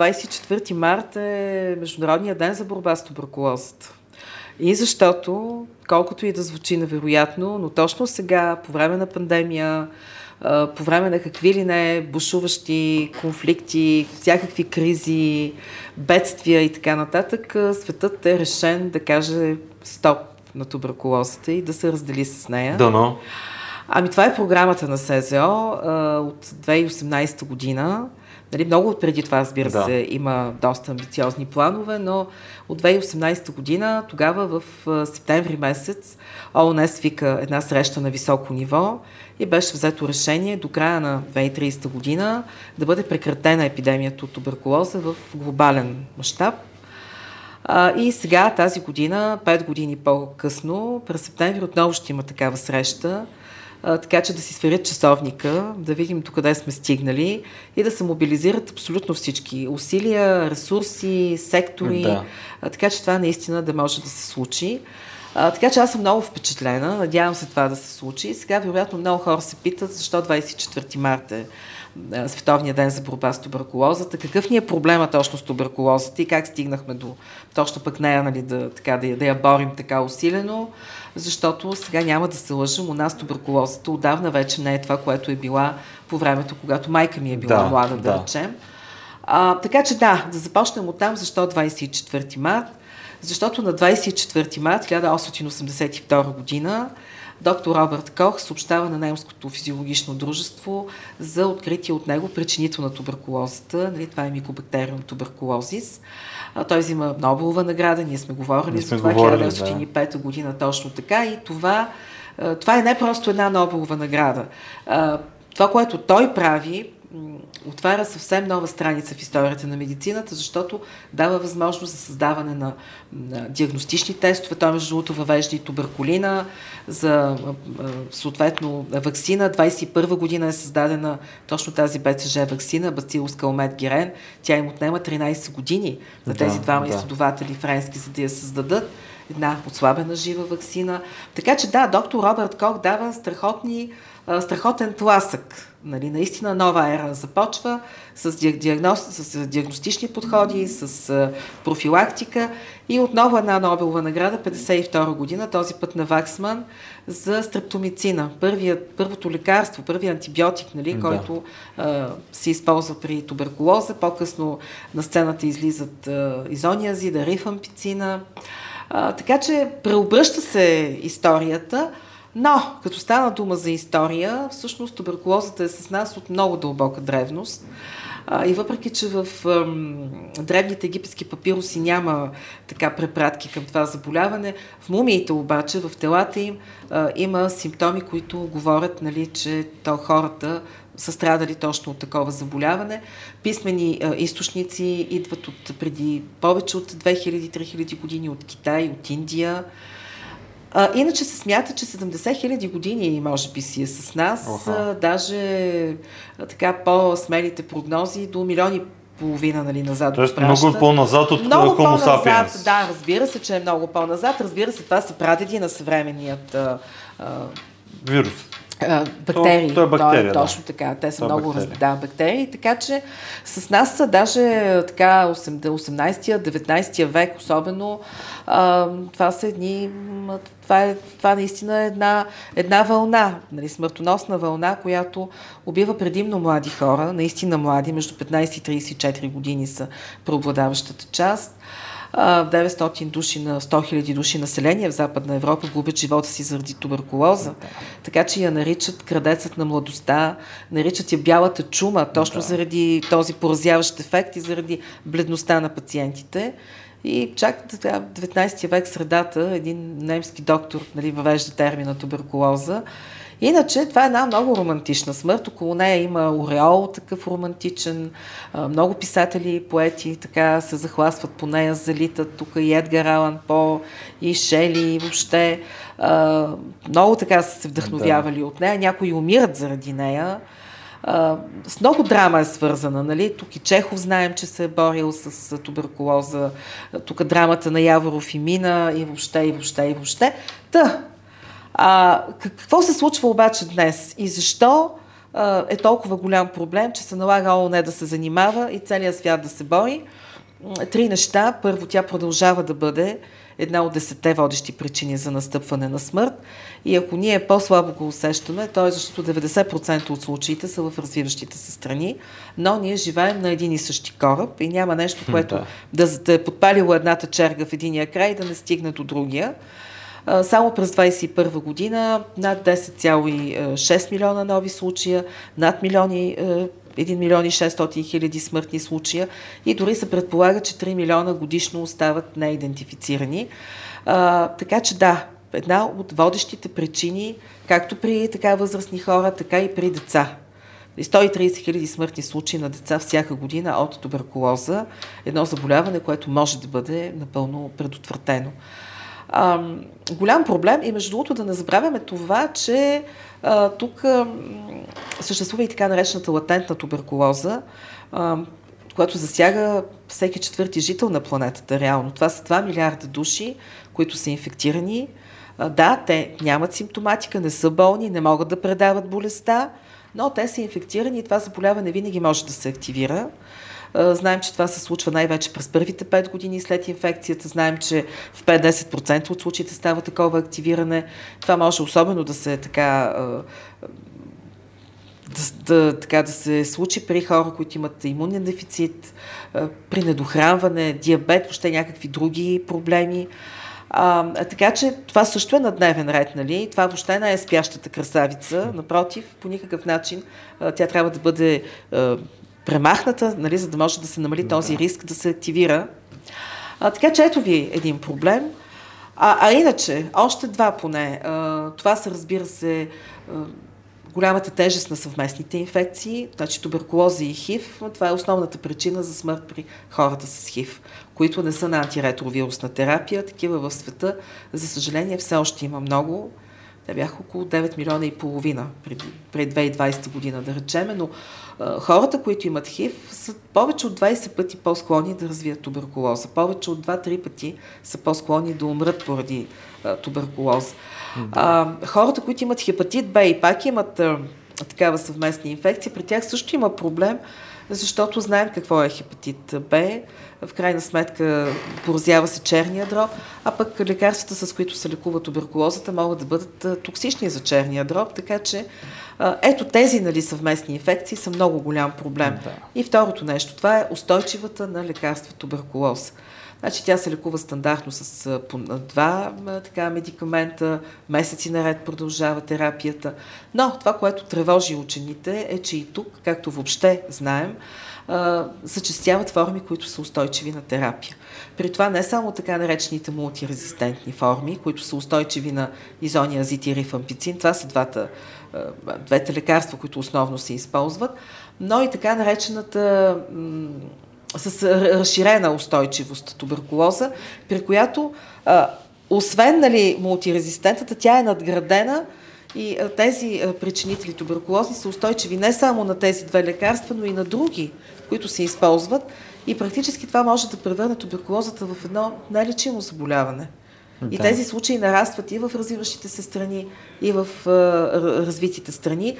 24 март е Международния ден за борба с туберкулозата. И защото, колкото и да звучи невероятно, но точно сега, по време на пандемия, по време на какви ли не бушуващи конфликти, всякакви кризи, бедствия и така нататък, светът е решен да каже стоп на туберкулозата и да се раздели с нея. Дано. Ами това е програмата на СЗО от 2018 година. Нали, много преди това, разбира да. се, има доста амбициозни планове, но от 2018 година, тогава в септември месец, ООН свика една среща на високо ниво и беше взето решение до края на 2030 година да бъде прекратена епидемията от туберкулоза в глобален мащаб. И сега, тази година, 5 години по-късно, през септември отново ще има такава среща а, така че да си сверят часовника, да видим до къде сме стигнали и да се мобилизират абсолютно всички усилия, ресурси, сектори, да. а, така че това наистина да може да се случи. А, така че аз съм много впечатлена, надявам се това да се случи. Сега, вероятно, много хора се питат защо 24 марта е Световния ден за борба с туберкулозата. Какъв ни е проблема точно с туберкулозата и как стигнахме до точно пък нея, нали, да, така, да, да я борим така усилено защото сега няма да се лъжим, у нас туберкулозата отдавна вече не е това, което е била по времето, когато майка ми е била да, млада, да, да речем. А, така че да, да започнем от там, защо 24 март. Защото на 24 март 1882 година доктор Робърт Кох съобщава на немското физиологично дружество за откритие от него причинител на туберкулозата. Нали, това е микобактериум туберкулозис. А, той взима Нобелова награда, ние сме говорили ние сме за това, 1905 да. година точно така и това, това е не просто една Нобелова награда. Това, което той прави, отваря съвсем нова страница в историята на медицината, защото дава възможност за създаване на, на диагностични тестове. Той, между другото, въвежда и туберкулина за съответно вакцина. 21 година е създадена точно тази БЦЖ вакцина, Бацилус Калмет Гирен. Тя им отнема 13 години на тези да, двама да. изследователи френски, за да я създадат една отслабена жива вакцина. Така че да, доктор Робърт Кох дава страхотни страхотен тласък. Нали, наистина нова ера започва с, диагноз, с диагностични подходи, с профилактика и отново една Нобелова награда, 52 година, този път на Ваксман, за стрептомицина. Първият, първото лекарство, първият антибиотик, нали, да. който а, се използва при туберкулоза. По-късно на сцената излизат а, изониазида, рифампицина. А, така че преобръща се историята, но, като стана дума за история, всъщност туберкулозата е с нас от много дълбока древност. И въпреки, че в древните египетски папируси няма така препратки към това заболяване, в мумиите обаче, в телата им има симптоми, които говорят, нали, че то хората са страдали точно от такова заболяване. Писмени източници идват от преди повече от 2000-3000 години от Китай, от Индия. А, иначе се смята, че 70 хиляди години може би си е с нас. А, даже а, така по-смелите прогнози до милиони половина нали, назад. Тоест много по-назад от много Homo sapiens. Да, разбира се, че е много по-назад. Разбира се, това са прадеди на съвременният а, а, вирус бактерии. То, то е бактерия, то, точно така. Те са то е много бактерия. да, бактерии. Така че с нас са даже така 18-19 век особено. А, това са едни. Това, е, това наистина е една, една вълна, нали, смъртоносна вълна, която убива предимно млади хора, наистина млади, между 15 и 34 години са преобладаващата част. 900 души на 100 000 души население в Западна Европа губят живота си заради туберкулоза. Така че я наричат крадецът на младостта, наричат я бялата чума, точно заради този поразяващ ефект и заради бледността на пациентите. И чак 19 век средата един немски доктор нали, въвежда термина туберкулоза Иначе това е една много романтична смърт. Около нея има ореол, такъв романтичен. Много писатели и поети така се захласват по нея, залитат. Тук и Едгар Алан По, и Шели, и въобще. Много така са се вдъхновявали да. от нея. Някои умират заради нея. Uh, с много драма е свързана, нали? Тук и Чехов знаем, че се е борил с туберкулоза. Тук драмата на Яворов и Мина и въобще, и въобще, и въобще. Та, а, какво се случва обаче днес и защо е толкова голям проблем, че се налага ООН да се занимава и целият свят да се бори. Три неща. Първо, тя продължава да бъде една от десетте водещи причини за настъпване на смърт. И ако ние по-слабо го усещаме, то е защото 90% от случаите са в развиващите се страни, но ние живеем на един и същи кораб и няма нещо, което да, да е подпалило едната черга в единия край и да не стигне до другия. Само през 2021 година над 10,6 милиона нови случая, над милиони 1 милион и 600 хиляди смъртни случая и дори се предполага, че 3 милиона годишно остават неидентифицирани. А, така че да, една от водещите причини, както при така възрастни хора, така и при деца. 130 хиляди смъртни случаи на деца всяка година от туберкулоза, едно заболяване, което може да бъде напълно предотвратено. А, голям проблем и между другото да не забравяме това, че а, тук а, съществува и така наречената латентна туберкулоза, а, която засяга всеки четвърти жител на планетата реално. Това са 2 милиарда души, които са инфектирани. А, да, те нямат симптоматика, не са болни, не могат да предават болестта, но те са инфектирани и това заболяване винаги може да се активира. Знаем, че това се случва най-вече през първите 5 години след инфекцията. Знаем, че в 5-10% от случаите става такова активиране. Това може особено да се така да, да, така да се случи при хора, които имат имунен дефицит, при недохранване, диабет, въобще някакви други проблеми. А, така че това също е на дневен ред, нали? Това въобще не е спящата красавица, напротив, по никакъв начин тя трябва да бъде премахната, нали, за да може да се намали този риск да се активира. А, така че ето ви един проблем. А, а иначе, още два поне. А, това са, разбира се, а, голямата тежест на съвместните инфекции, значи туберкулоза и ХИВ. Това е основната причина за смърт при хората с ХИВ, които не са на антиретровирусна терапия. Такива в света, за съжаление, все още има много. Те бяха около 9 милиона и половина преди, преди 2020 година, да речеме, но хората, които имат ХИВ, са повече от 20 пъти по-склонни да развият туберкулоза. Повече от 2-3 пъти са по-склонни да умрат поради а, туберкулоза. Да. А, хората, които имат хепатит Б и пак имат а, такава съвместна инфекция, при тях също има проблем, защото знаем какво е хепатит Б. В крайна сметка поразява се черния дроб, а пък лекарствата, с които се лекува туберкулозата, могат да бъдат токсични за черния дроб, така че ето тези нали, съвместни инфекции са много голям проблем. Да. И второто нещо, това е устойчивата на лекарства туберкулоз. Значи тя се лекува стандартно с по два така, медикамента, месеци наред продължава терапията. Но това, което тревожи учените е, че и тук, както въобще знаем, зачастяват форми, които са устойчиви на терапия. При това не само така наречените мултирезистентни форми, които са устойчиви на изония азит и рифампицин, това са двата, двете лекарства, които основно се използват, но и така наречената с разширена устойчивост туберкулоза, при която а, освен нали, мултирезистентата, тя е надградена и а, тези а, причинители туберкулози са устойчиви не само на тези две лекарства, но и на други, които се използват. И практически това може да превърне туберкулозата в едно нелечимо заболяване. Да. И тези случаи нарастват и в развиващите се страни, и в а, развитите страни.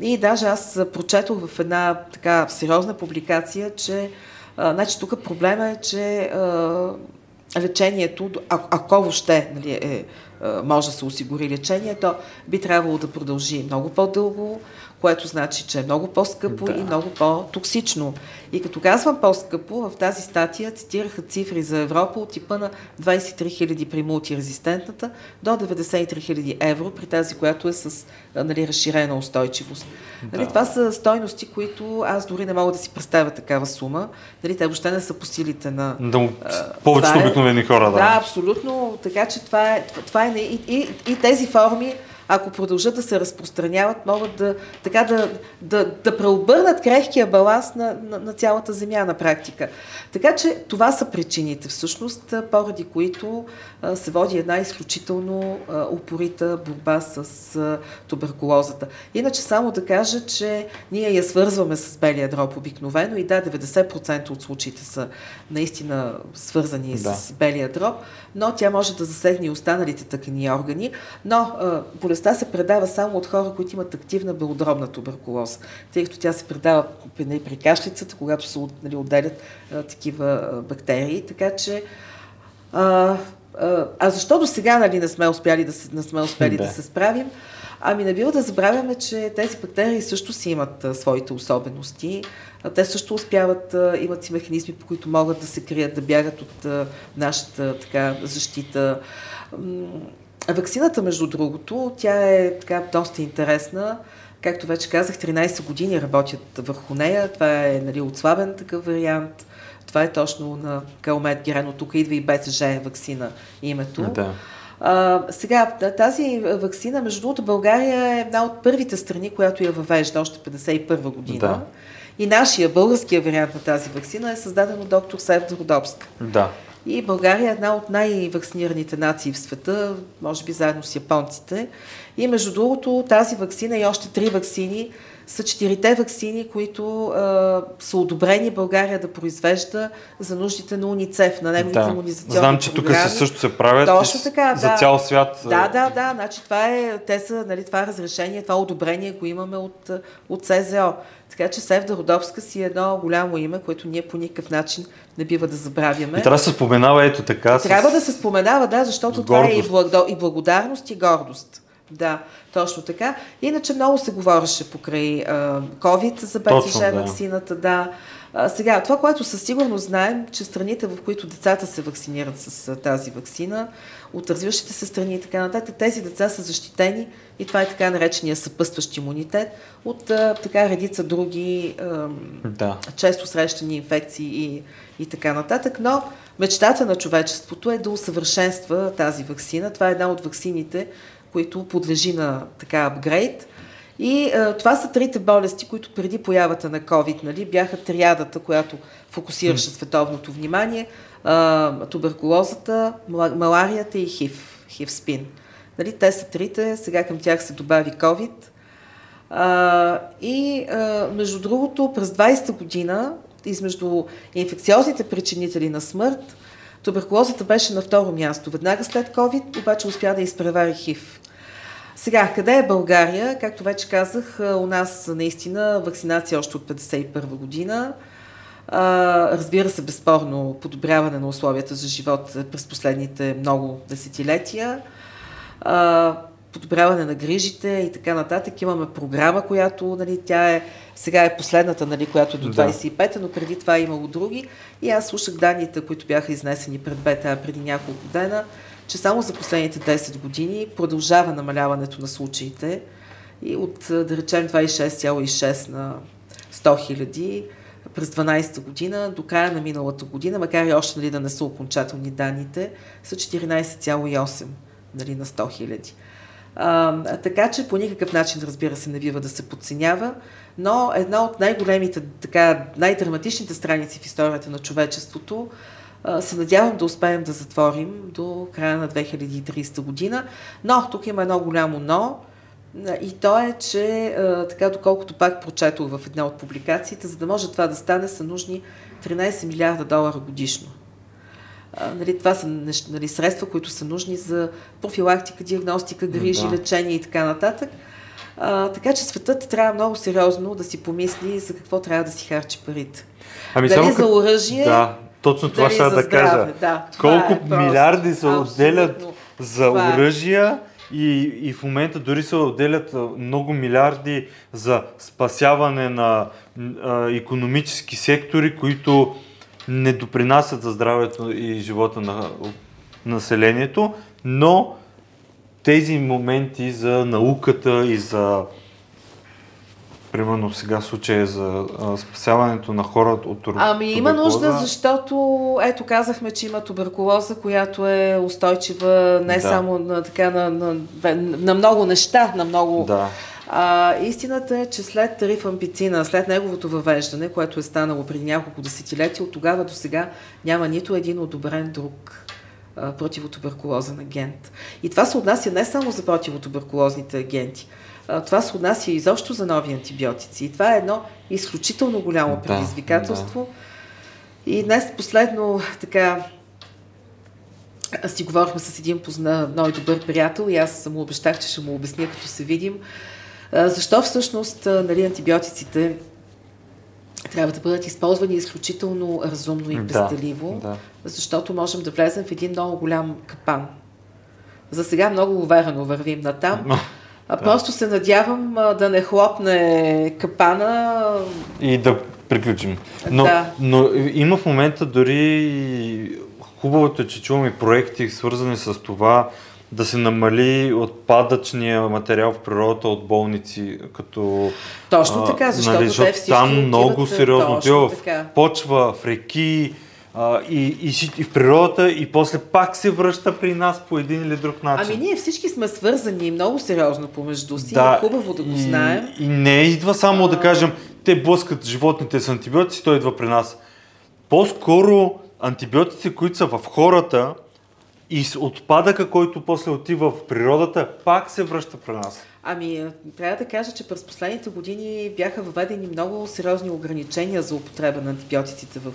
И даже аз прочетох в една така сериозна публикация, че значи тук проблема е, че а, лечението, а, ако въобще нали, е, може да се осигури лечение, то би трябвало да продължи много по-дълго, което значи, че е много по-скъпо да. и много по-токсично. И като казвам по-скъпо, в тази статия цитираха цифри за Европа от типа на 23 000 при мултирезистентната до 93 000 евро при тази, която е с нали, разширена устойчивост. Да. Нали, това са стойности, които аз дори не мога да си представя такава сума. Нали, те въобще не са по силите на... Да, повечето е, обикновени хора, да. Да, абсолютно. Така че това е, това е и, и, и тези форми ако продължат да се разпространяват, могат да, така да, да, да преобърнат крехкия баланс на, на, на цялата земя на практика. Така че това са причините всъщност, поради които а, се води една изключително а, упорита борба с а, туберкулозата. Иначе само да кажа, че ние я свързваме с белия дроб обикновено и да, 90% от случаите са наистина свързани да. с белия дроб, но тя може да засегне и останалите тъкани органи, но а, болестта се предава само от хора, които имат активна белодробна туберкулоза, тъй като тя се предава при кашлицата, когато се нали, отделят а, такива бактерии. Така че а, а, защо до сега нали, не сме успяли да се, не сме успели да. да се справим? Ами не бива да забравяме, че тези бактерии също си имат а, своите особености. А, те също успяват, а, имат си механизми, по които могат да се крият, да бягат от а, нашата така, защита. Ваксината, между другото, тя е така доста интересна. Както вече казах, 13 години работят върху нея. Това е нали, отслабен такъв вариант. Това е точно на Калмет Герено. Тук идва и БСЖ вакцина името. Да. А, сега, тази вакцина, между другото, България е една от първите страни, която я въвежда още 51 година. Да. И нашия българския вариант на тази вакцина е създаден от доктор Севда Родобска. Да. И България е една от най-вакцинираните нации в света, може би заедно с японците. И между другото, тази вакцина и още три вакцини са четирите вакцини, които а, са одобрени България да произвежда за нуждите на УНИЦЕФ, на неговите да. иммунизационни Знам, че тук се също се правят Точно така, за да. цял свят. Да, да, да. Значи това е, те са, нали, това разрешение, това одобрение го имаме от, от СЗО. Така че Севда Родовска си е едно голямо име, което ние по никакъв начин не бива да забравяме. И трябва да се споменава ето така. Трябва с... да се споменава, да, защото това е и, благо... и благодарност и гордост. Да, точно така. Иначе много се говореше покрай COVID за БЦЖ да. вакцината, да. А, сега, това, което със сигурност знаем, че страните, в които децата се вакцинират с а, тази вакцина, от развиващите се страни и така нататък, тези деца са защитени и това е така наречения съпъстващ имунитет от а, така редица други а, да. често срещани инфекции и, и така нататък. Но мечтата на човечеството е да усъвършенства тази вакцина. Това е една от вакцините, които подлежи на така апгрейд. И а, това са трите болести, които преди появата на COVID нали, бяха триадата, която фокусираше световното внимание. А, туберкулозата, маларията и ХИВ, ХИВ-спин. Нали, те са трите, сега към тях се добави COVID. А, и а, между другото, през 20-та година, измежду инфекциозните причинители на смърт, туберкулозата беше на второ място. Веднага след COVID, обаче успя да изпревари ХИВ. Сега, къде е България? Както вече казах, у нас наистина вакцинация още от 1951 година. Разбира се, безспорно подобряване на условията за живот през последните много десетилетия. Подобряване на грижите и така нататък. Имаме програма, която нали, тя е, сега е последната, нали, която е до 25-та, но преди това е имало други. И аз слушах данните, които бяха изнесени пред БТА преди няколко дена че само за последните 10 години продължава намаляването на случаите и от, да речем, 26,6 на 100 хиляди през 12-та година до края на миналата година, макар и още нали, да не са окончателни данните, са 14,8 нали, на 100 хиляди. А, така че по никакъв начин, разбира се, не бива да се подценява, но една от най-големите, така, най-драматичните страници в историята на човечеството се надявам да успеем да затворим до края на 2030 година. Но тук има едно голямо но. И то е, че така доколкото пак прочетох в една от публикациите, за да може това да стане, са нужни 13 милиарда долара годишно. нали, това са нали, средства, които са нужни за профилактика, диагностика, грижи, да. лечение и така нататък. А, така че светът трябва много сериозно да си помисли за какво трябва да си харчи парите. Ами Дали само за оръжие, да, точно това ще да кажа. Да, Колко е милиарди се отделят за това е. оръжия и, и в момента дори се отделят много милиарди за спасяване на а, економически сектори, които не допринасят за здравето и живота на населението, но тези моменти за науката и за примерно сега случая за а, спасяването на хората от туберкулоза? Ами има нужда, защото ето казахме, че има туберкулоза, която е устойчива не да. само на, така, на, на, на много неща, на много... Да. А, истината е, че след рифампицина, след неговото въвеждане, което е станало преди няколко десетилетия, от тогава до сега няма нито един одобрен друг противотуберкулозен агент. И това се отнася не само за противотуберкулозните агенти, това се отнася изобщо за нови антибиотици. И това е едно изключително голямо предизвикателство. Да, да. И днес последно така си говорихме с един позна, много добър приятел и аз му обещах, че ще му обясня, като се видим. Защо всъщност нали, антибиотиците трябва да бъдат използвани изключително разумно и пестеливо, да, да. защото можем да влезем в един много голям капан. За сега много уверено вървим на там. Но, а да. просто се надявам да не хлопне капана. И да приключим. Но, да. но има в момента дори хубавото е, че чуваме проекти, свързани с това да се намали отпадъчния материал в природата от болници, като... Точно така, защото, нали, защото всички там много сериозно отива в почва, в реки а, и, и, и в природата и после пак се връща при нас по един или друг начин. Ами ние всички сме свързани много сериозно помежду си, да, е хубаво да го и, знаем. И не идва само а... да кажем, те блъскат животните с антибиотици, той идва при нас. По-скоро антибиотици, които са в хората, и с отпадъка, който после отива в природата, пак се връща при нас. Ами, трябва да кажа, че през последните години бяха въведени много сериозни ограничения за употреба на антибиотиците в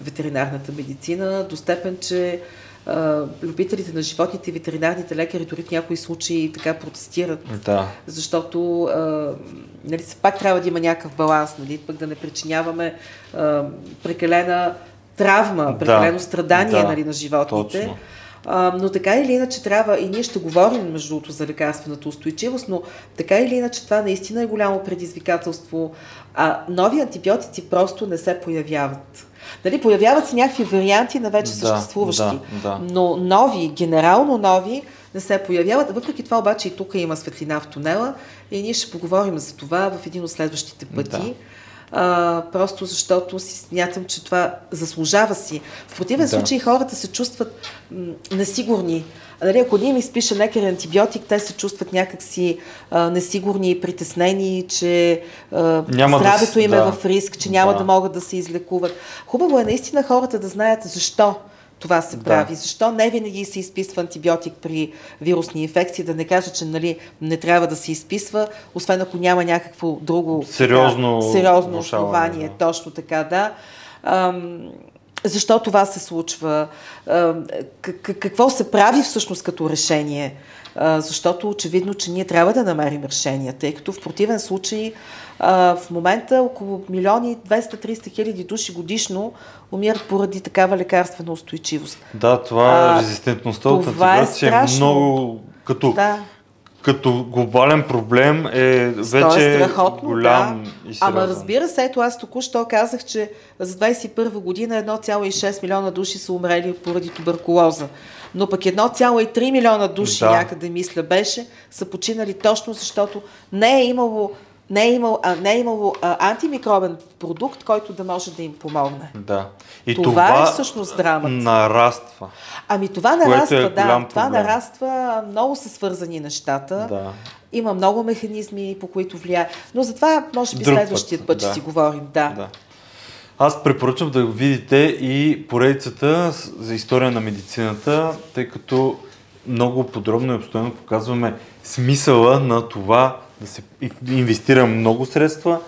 ветеринарната медицина, до степен, че а, любителите на животните и ветеринарните лекари дори в някои случаи така протестират. Да. Защото а, нали, пак трябва да има някакъв баланс, нали, пък да не причиняваме а, прекалена травма, прекалено да. страдание да. нали, на животните. Точно. А, но така или иначе трябва, и ние ще говорим между другото за лекарствената устойчивост, но така или иначе това наистина е голямо предизвикателство. А нови антибиотици просто не се появяват. Нали, появяват се някакви варианти на вече да, съществуващи, да, да. но нови, генерално нови, не се появяват. Въпреки това обаче и тук има светлина в тунела и ние ще поговорим за това в един от следващите пъти. Да а, просто защото си смятам, че това заслужава си. В противен да. случай хората се чувстват м- несигурни. Нали, ако ние им изпише лекар антибиотик, те се чувстват някакси а, несигурни и притеснени, че а, здравето да, им е да. в риск, че няма да. да могат да се излекуват. Хубаво е наистина хората да знаят защо това се прави. Да. Защо не винаги се изписва антибиотик при вирусни инфекции? Да не кажа, че нали, не трябва да се изписва, освен ако няма някакво друго сериозно, така, сериозно основание. Да. Точно така, да. Ам, защо това се случва? Ам, какво се прави всъщност като решение? Защото очевидно, че ние трябва да намерим решения, тъй като в противен случай в момента около милиони 200-300 хиляди души годишно умират поради такава лекарствена устойчивост. Да, това е резистентността от антибиотици е, е много като, да. като глобален проблем е вече е страхотно, голям да. и сериозен. Ама разбира се, ето аз току-що казах, че за 21 година 1,6 милиона души са умрели поради туберкулоза но пък 1,3 милиона души да. някъде мисля беше, са починали точно защото не е имало не е имало, а, не е имало а, антимикробен продукт, който да може да им помогне. Да. И това, това е всъщност драмата. нараства. Ами това нараства, е да. Това нараства, много са свързани нещата. Да. Има много механизми, по които влияе. Но затова, може би, Друг следващия път, път ще си говорим. Да. да. Аз препоръчвам да видите и поредицата за история на медицината, тъй като много подробно и обстойно показваме смисъла на това да се инвестира много средства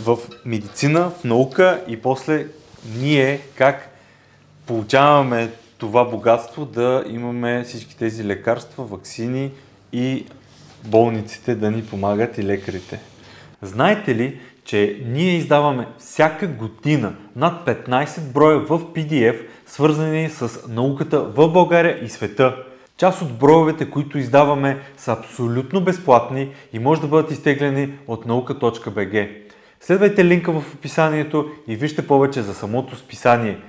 в медицина, в наука и после ние как получаваме това богатство да имаме всички тези лекарства, вакцини и болниците да ни помагат и лекарите. Знаете ли, че ние издаваме всяка година над 15 броя в PDF, свързани с науката в България и света. Част от броевете, които издаваме, са абсолютно безплатни и може да бъдат изтеглени от наука.bg. Следвайте линка в описанието и вижте повече за самото списание –